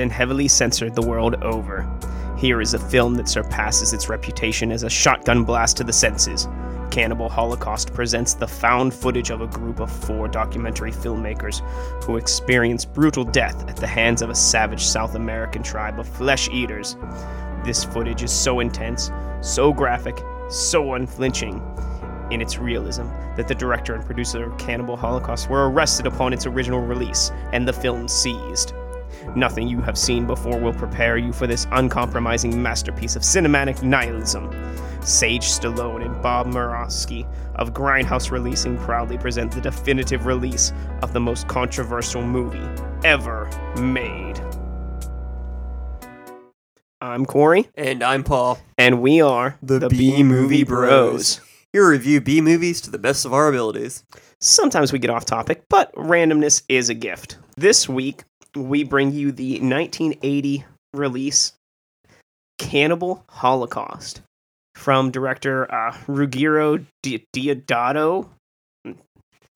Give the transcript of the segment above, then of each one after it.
and heavily censored the world over. Here is a film that surpasses its reputation as a shotgun blast to the senses. Cannibal Holocaust presents the found footage of a group of four documentary filmmakers who experience brutal death at the hands of a savage South American tribe of flesh eaters. This footage is so intense, so graphic, so unflinching in its realism that the director and producer of Cannibal Holocaust were arrested upon its original release and the film seized. Nothing you have seen before will prepare you for this uncompromising masterpiece of cinematic nihilism. Sage Stallone and Bob Murawski of Grindhouse Releasing proudly present the definitive release of the most controversial movie ever made. I'm Corey, And I'm Paul. and we are The B B Movie Bros. Here we review B movies to the best of our abilities. Sometimes we get off topic, but randomness is a gift. This week, we bring you the 1980 release Cannibal Holocaust from director uh, Ruggero Di- Deodato.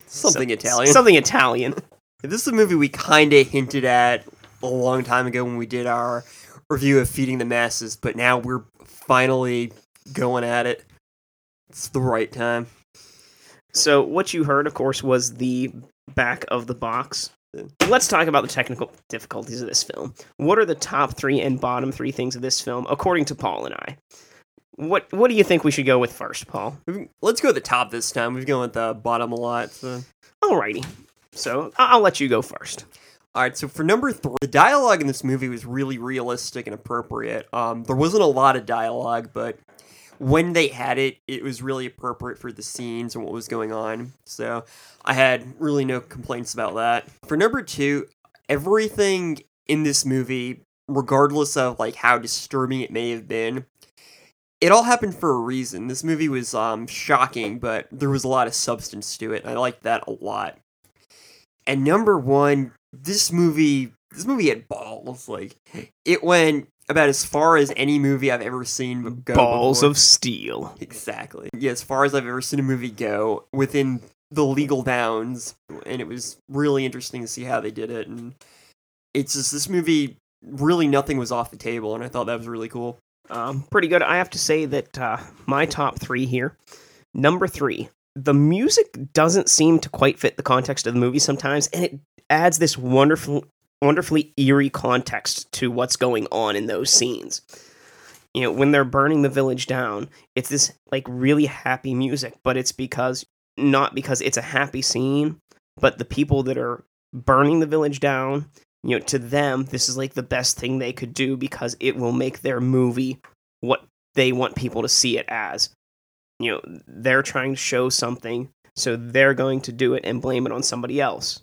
Something So- Italian. Something Italian. This is a movie we kind of hinted at a long time ago when we did our review of Feeding the Masses, but now we're finally going at it. It's the right time. So, what you heard, of course, was the back of the box. Let's talk about the technical difficulties of this film. What are the top three and bottom three things of this film, according to Paul and I? What What do you think we should go with first, Paul? Let's go at the top this time. We've gone with the bottom a lot. So. Alrighty. So I'll let you go first. All right, so for number three, the dialogue in this movie was really realistic and appropriate. Um, there wasn't a lot of dialogue, but when they had it, it was really appropriate for the scenes and what was going on. So I had really no complaints about that. For number two, everything in this movie, regardless of like how disturbing it may have been, it all happened for a reason. This movie was um, shocking, but there was a lot of substance to it. I liked that a lot. And number one, this movie this movie had balls. Like it went about as far as any movie I've ever seen go. Balls before. of steel. exactly. Yeah, as far as I've ever seen a movie go within the legal bounds, and it was really interesting to see how they did it. And it's just this movie. Really, nothing was off the table, and I thought that was really cool. Um, pretty good. I have to say that uh, my top three here. Number three, the music doesn't seem to quite fit the context of the movie sometimes, and it adds this wonderful, wonderfully eerie context to what's going on in those scenes. You know, when they're burning the village down, it's this like really happy music, but it's because not because it's a happy scene, but the people that are burning the village down you know to them this is like the best thing they could do because it will make their movie what they want people to see it as you know they're trying to show something so they're going to do it and blame it on somebody else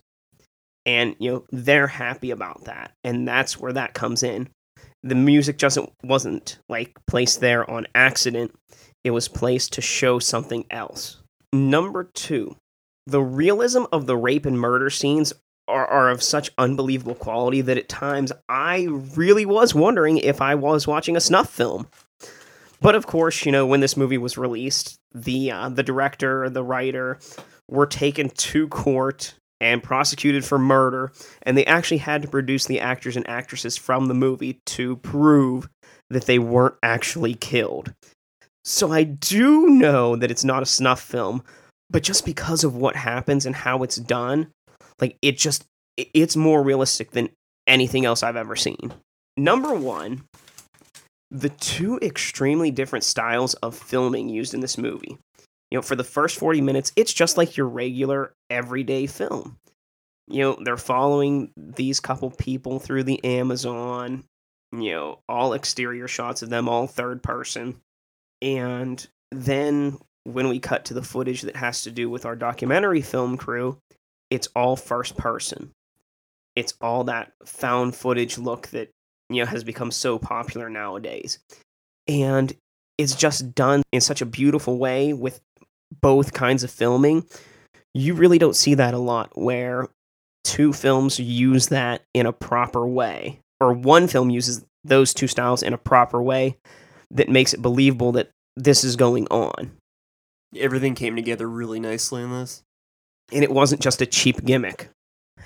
and you know they're happy about that and that's where that comes in. The music just wasn't like placed there on accident. It was placed to show something else. Number 2 the realism of the rape and murder scenes are, are of such unbelievable quality that at times I really was wondering if I was watching a snuff film. But of course, you know, when this movie was released, the uh, the director, the writer were taken to court and prosecuted for murder, and they actually had to produce the actors and actresses from the movie to prove that they weren't actually killed. So I do know that it's not a snuff film, but just because of what happens and how it's done, like it just it's more realistic than anything else I've ever seen. Number 1, the two extremely different styles of filming used in this movie. You know, for the first 40 minutes, it's just like your regular everyday film. You know, they're following these couple people through the Amazon, you know, all exterior shots of them, all third person. And then when we cut to the footage that has to do with our documentary film crew, it's all first person. It's all that found footage look that you know has become so popular nowadays. And it's just done in such a beautiful way with both kinds of filming. You really don't see that a lot where two films use that in a proper way or one film uses those two styles in a proper way that makes it believable that this is going on. Everything came together really nicely in this. and it wasn't just a cheap gimmick.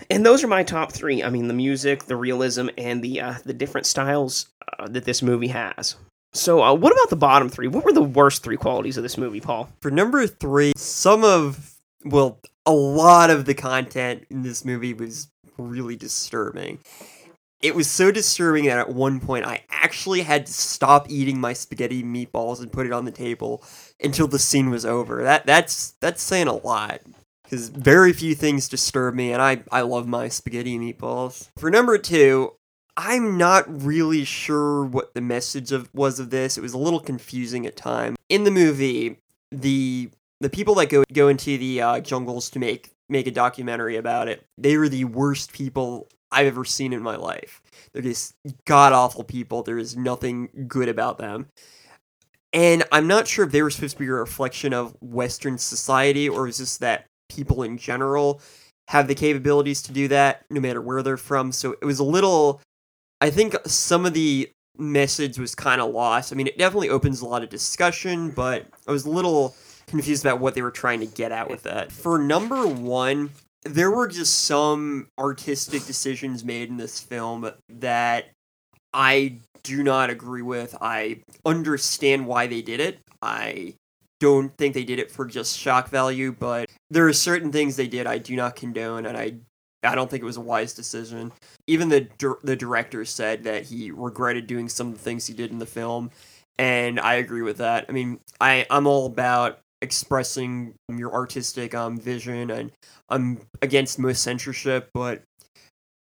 And those are my top three. I mean, the music, the realism, and the uh, the different styles uh, that this movie has. So, uh, what about the bottom three? What were the worst three qualities of this movie, Paul? For number three, some of, well, a lot of the content in this movie was really disturbing. It was so disturbing that at one point I actually had to stop eating my spaghetti meatballs and put it on the table until the scene was over. That that's that's saying a lot because very few things disturb me, and I I love my spaghetti meatballs. For number two, I'm not really sure what the message of was of this. It was a little confusing at times. In the movie, the the people that go go into the uh, jungles to make make a documentary about it, they were the worst people I've ever seen in my life. They're just god awful people. There is nothing good about them. And I'm not sure if they were supposed to be a reflection of Western society or is this that people in general have the capabilities to do that no matter where they're from. So it was a little I think some of the message was kind of lost. I mean, it definitely opens a lot of discussion, but I was a little confused about what they were trying to get at with that. For number 1, there were just some artistic decisions made in this film that I do not agree with. I understand why they did it. I don't think they did it for just shock value, but there are certain things they did I do not condone, and I I don't think it was a wise decision. Even the the director said that he regretted doing some of the things he did in the film, and I agree with that. I mean, I I'm all about expressing your artistic um vision, and I'm against most censorship, but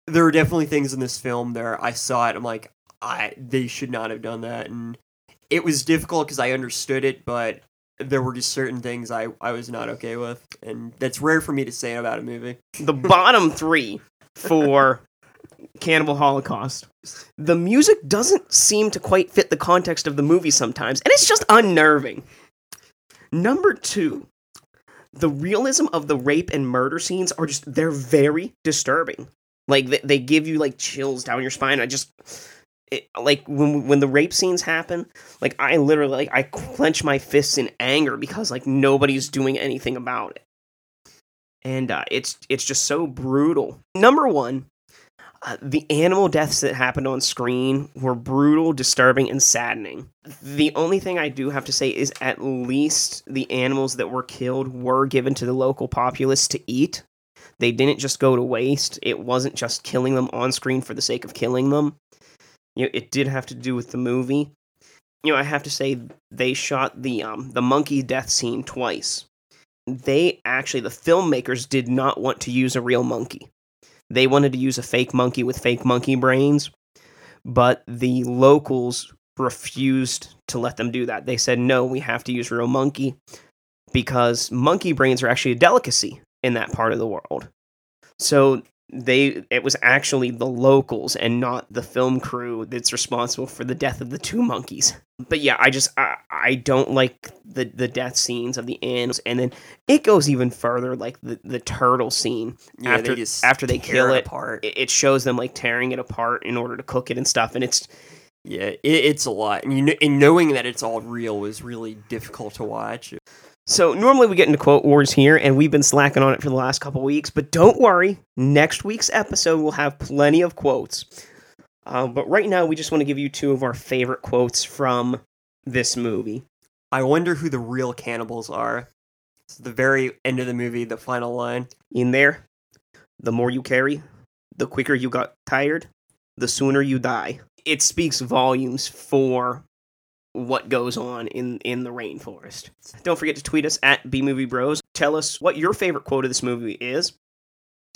there are definitely things in this film there I saw it. I'm like, I they should not have done that, and it was difficult because I understood it, but there were just certain things I, I was not okay with, and that's rare for me to say about a movie. The bottom three for Cannibal Holocaust. The music doesn't seem to quite fit the context of the movie sometimes, and it's just unnerving. Number two, the realism of the rape and murder scenes are just, they're very disturbing. Like, they, they give you, like, chills down your spine. I just, it, like when when the rape scenes happen, like I literally like I clench my fists in anger because like nobody's doing anything about it, and uh, it's it's just so brutal. Number one, uh, the animal deaths that happened on screen were brutal, disturbing, and saddening. The only thing I do have to say is at least the animals that were killed were given to the local populace to eat. They didn't just go to waste. It wasn't just killing them on screen for the sake of killing them you know, it did have to do with the movie. You know, I have to say they shot the um the monkey death scene twice. They actually the filmmakers did not want to use a real monkey. They wanted to use a fake monkey with fake monkey brains, but the locals refused to let them do that. They said, "No, we have to use real monkey because monkey brains are actually a delicacy in that part of the world." So they it was actually the locals and not the film crew that's responsible for the death of the two monkeys. But yeah i just i, I don't like the the death scenes of the animals. And then it goes even further like the the turtle scene Yeah, after they after they kill it it. apart. it it shows them like tearing it apart in order to cook it and stuff. And it's Yeah, it, it's a lot, and you kn- and knowing that it's all real was really difficult to watch. So normally we get into quote wars here, and we've been slacking on it for the last couple weeks. But don't worry, next week's episode will have plenty of quotes. Uh, but right now, we just want to give you two of our favorite quotes from this movie. I wonder who the real cannibals are. It's the very end of the movie, the final line. In there, the more you carry, the quicker you got tired, the sooner you die. It speaks volumes for what goes on in in the rainforest. Don't forget to tweet us at bmoviebros. Tell us what your favorite quote of this movie is.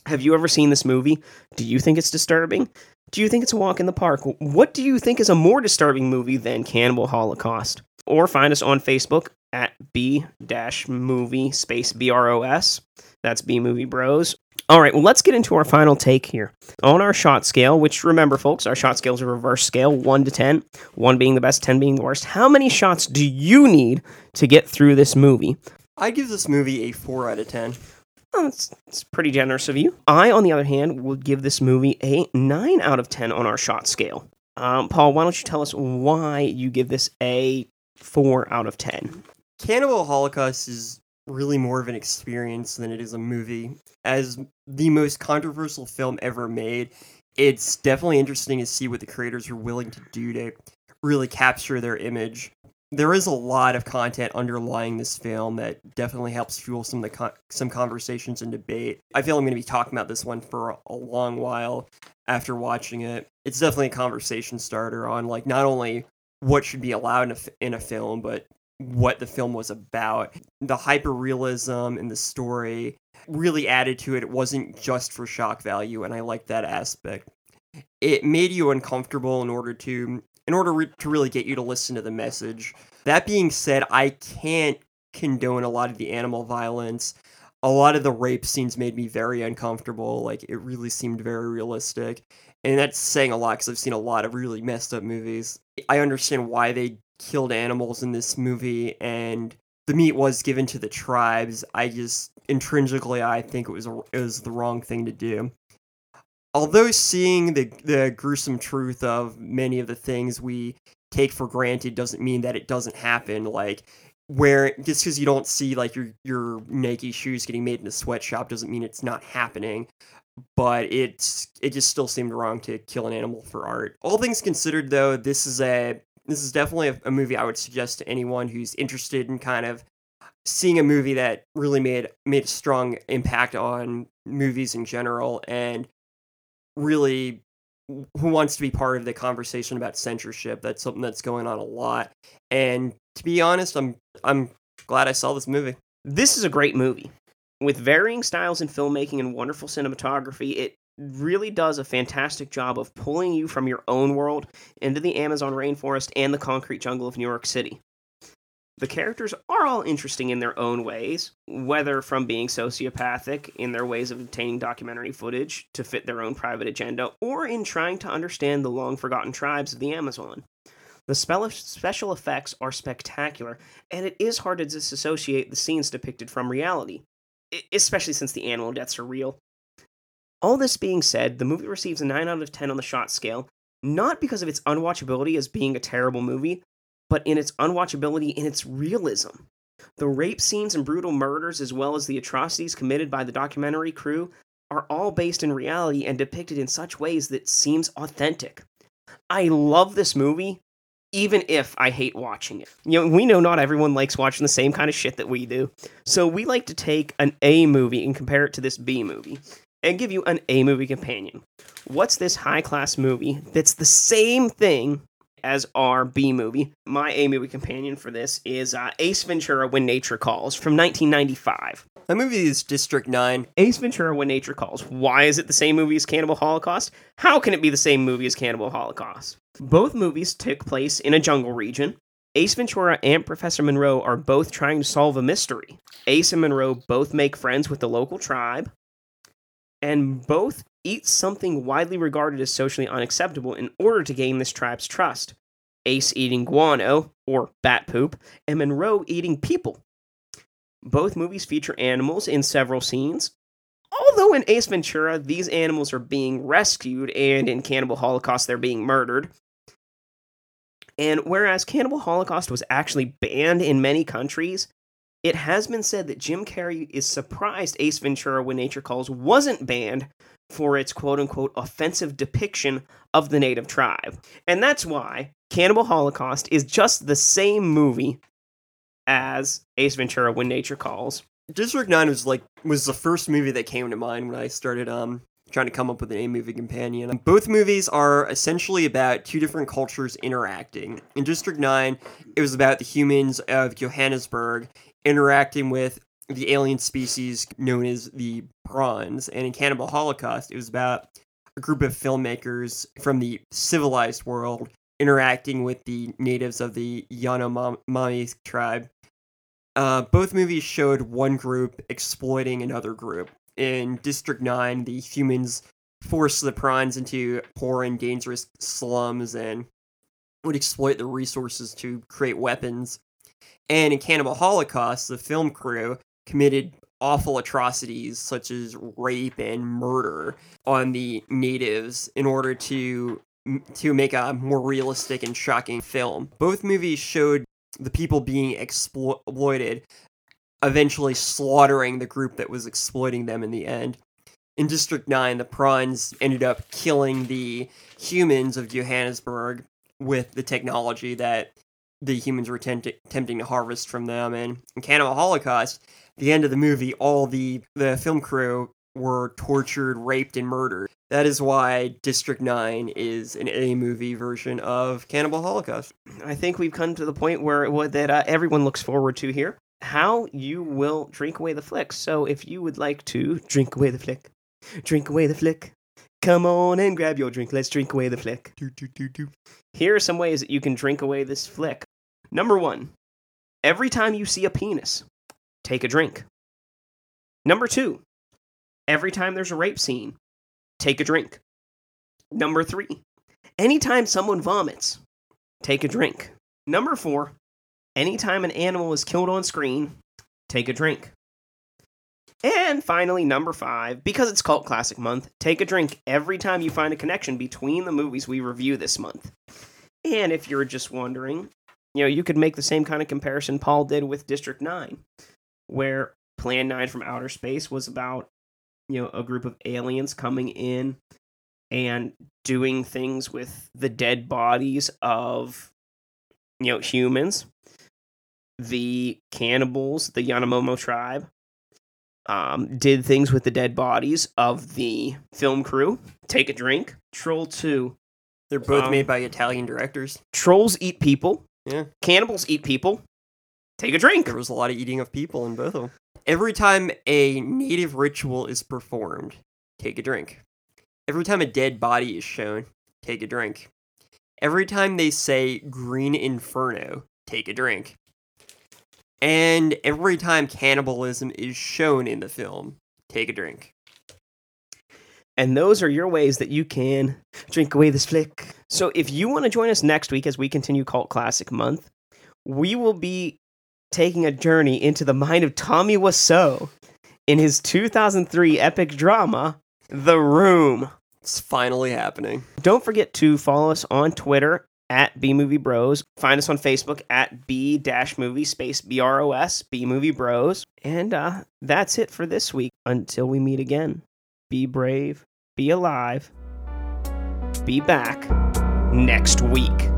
Have you ever seen this movie? Do you think it's disturbing? Do you think it's a walk in the park? What do you think is a more disturbing movie than Cannibal Holocaust? Or find us on Facebook at b-movie space bros. That's B Movie Bros. All right, well, let's get into our final take here. On our shot scale, which remember, folks, our shot scale is a reverse scale 1 to 10, 1 being the best, 10 being the worst. How many shots do you need to get through this movie? I give this movie a four out of ten. Oh, it's, it's pretty generous of you. I, on the other hand, would give this movie a 9 out of 10 on our shot scale. Um, Paul, why don't you tell us why you give this a 4 out of 10? Cannibal Holocaust is really more of an experience than it is a movie. As the most controversial film ever made, it's definitely interesting to see what the creators are willing to do to really capture their image. There is a lot of content underlying this film that definitely helps fuel some of the con- some conversations and debate. I feel I'm going to be talking about this one for a long while after watching it. It's definitely a conversation starter on like not only what should be allowed in in a film, but what the film was about. The hyperrealism and the story really added to it. It wasn't just for shock value, and I like that aspect. It made you uncomfortable in order to in order re- to really get you to listen to the message. That being said, I can't condone a lot of the animal violence. A lot of the rape scenes made me very uncomfortable. Like it really seemed very realistic. And that's saying a lot because I've seen a lot of really messed up movies. I understand why they killed animals in this movie and the meat was given to the tribes. I just intrinsically I think it was a, it was the wrong thing to do. Although seeing the the gruesome truth of many of the things we take for granted doesn't mean that it doesn't happen. Like where just because you don't see like your your Nike shoes getting made in a sweatshop doesn't mean it's not happening. But it's it just still seemed wrong to kill an animal for art. All things considered, though, this is a this is definitely a, a movie I would suggest to anyone who's interested in kind of seeing a movie that really made made a strong impact on movies in general and really who wants to be part of the conversation about censorship. That's something that's going on a lot. And to be honest i'm i'm glad i saw this movie. This is a great movie. With varying styles in filmmaking and wonderful cinematography, it really does a fantastic job of pulling you from your own world into the Amazon rainforest and the concrete jungle of New York City. The characters are all interesting in their own ways, whether from being sociopathic in their ways of obtaining documentary footage to fit their own private agenda, or in trying to understand the long forgotten tribes of the Amazon. The special effects are spectacular, and it is hard to disassociate the scenes depicted from reality, especially since the animal deaths are real. All this being said, the movie receives a 9 out of 10 on the shot scale, not because of its unwatchability as being a terrible movie, but in its unwatchability in its realism. The rape scenes and brutal murders, as well as the atrocities committed by the documentary crew, are all based in reality and depicted in such ways that seems authentic. I love this movie, even if I hate watching it. You know, we know not everyone likes watching the same kind of shit that we do. So we like to take an A movie and compare it to this B movie and give you an A movie companion. What's this high class movie that's the same thing as our B movie? My A movie companion for this is uh, Ace Ventura When Nature Calls from 1995. that movie is district 9 Ace Ventura When Nature Calls. Why is it the same movie as Cannibal Holocaust? How can it be the same movie as Cannibal Holocaust? Both movies took place in a jungle region. Ace Ventura and Professor Monroe are both trying to solve a mystery. Ace and Monroe both make friends with the local tribe, and both eat something widely regarded as socially unacceptable in order to gain this tribe's trust. Ace eating guano, or bat poop, and Monroe eating people. Both movies feature animals in several scenes. Although in Ace Ventura, these animals are being rescued, and in Cannibal Holocaust, they're being murdered. And whereas Cannibal Holocaust was actually banned in many countries, it has been said that Jim Carrey is surprised Ace Ventura When Nature Calls wasn't banned for its quote unquote offensive depiction of the native tribe. And that's why Cannibal Holocaust is just the same movie as Ace Ventura When Nature Calls. district 9 was like was the first movie that came to mind when i started um trying to come up with an a movie companion both movies are essentially about two different cultures interacting in district 9 it was about the humans of johannesburg interacting with the alien species known as the prawns and in cannibal holocaust it was about a group of filmmakers from the civilized world interacting with the natives of the yanomami tribe uh, both movies showed one group exploiting another group. In District 9, the humans forced the prawns into poor and dangerous slums and would exploit the resources to create weapons. And in Cannibal Holocaust, the film crew committed awful atrocities such as rape and murder on the natives in order to to make a more realistic and shocking film. Both movies showed the people being exploited eventually slaughtering the group that was exploiting them in the end. In District 9, the prawns ended up killing the humans of Johannesburg with the technology that the humans were tempt- attempting to harvest from them. And in Cannibal Holocaust, the end of the movie, all the, the film crew were tortured, raped, and murdered. That is why District 9 is an A movie version of Cannibal Holocaust. I think we've come to the point where what that uh, everyone looks forward to here. How you will drink away the flick. So if you would like to drink away the flick, drink away the flick. Come on and grab your drink. Let's drink away the flick. Do, do, do, do. Here are some ways that you can drink away this flick. Number one, every time you see a penis, take a drink. Number two, every time there's a rape scene, take a drink. Number three, anytime someone vomits, take a drink. Number four, anytime an animal is killed on screen, take a drink. And finally, number five, because it's Cult Classic Month, take a drink every time you find a connection between the movies we review this month. And if you're just wondering, you know, you could make the same kind of comparison Paul did with District 9, where Plan 9 from Outer Space was about, you know, a group of aliens coming in and doing things with the dead bodies of, you know, humans. The cannibals, the Yanomomo tribe, um, did things with the dead bodies of the film crew. Take a drink. Troll 2 They're both Um, made by Italian directors. Trolls eat people. Yeah. Cannibals eat people. Take a drink. There was a lot of eating of people in both of them. Every time a native ritual is performed, take a drink. Every time a dead body is shown, take a drink. Every time they say green inferno, take a drink. And every time cannibalism is shown in the film, take a drink. And those are your ways that you can drink away this flick. So if you want to join us next week as we continue Cult Classic Month, we will be taking a journey into the mind of Tommy Wiseau in his 2003 epic drama, The Room. It's finally happening. Don't forget to follow us on Twitter at B Movie Bros. Find us on Facebook at B dash movie space B R O S B Movie Bros. And uh, that's it for this week. Until we meet again, be brave, be alive, be back next week.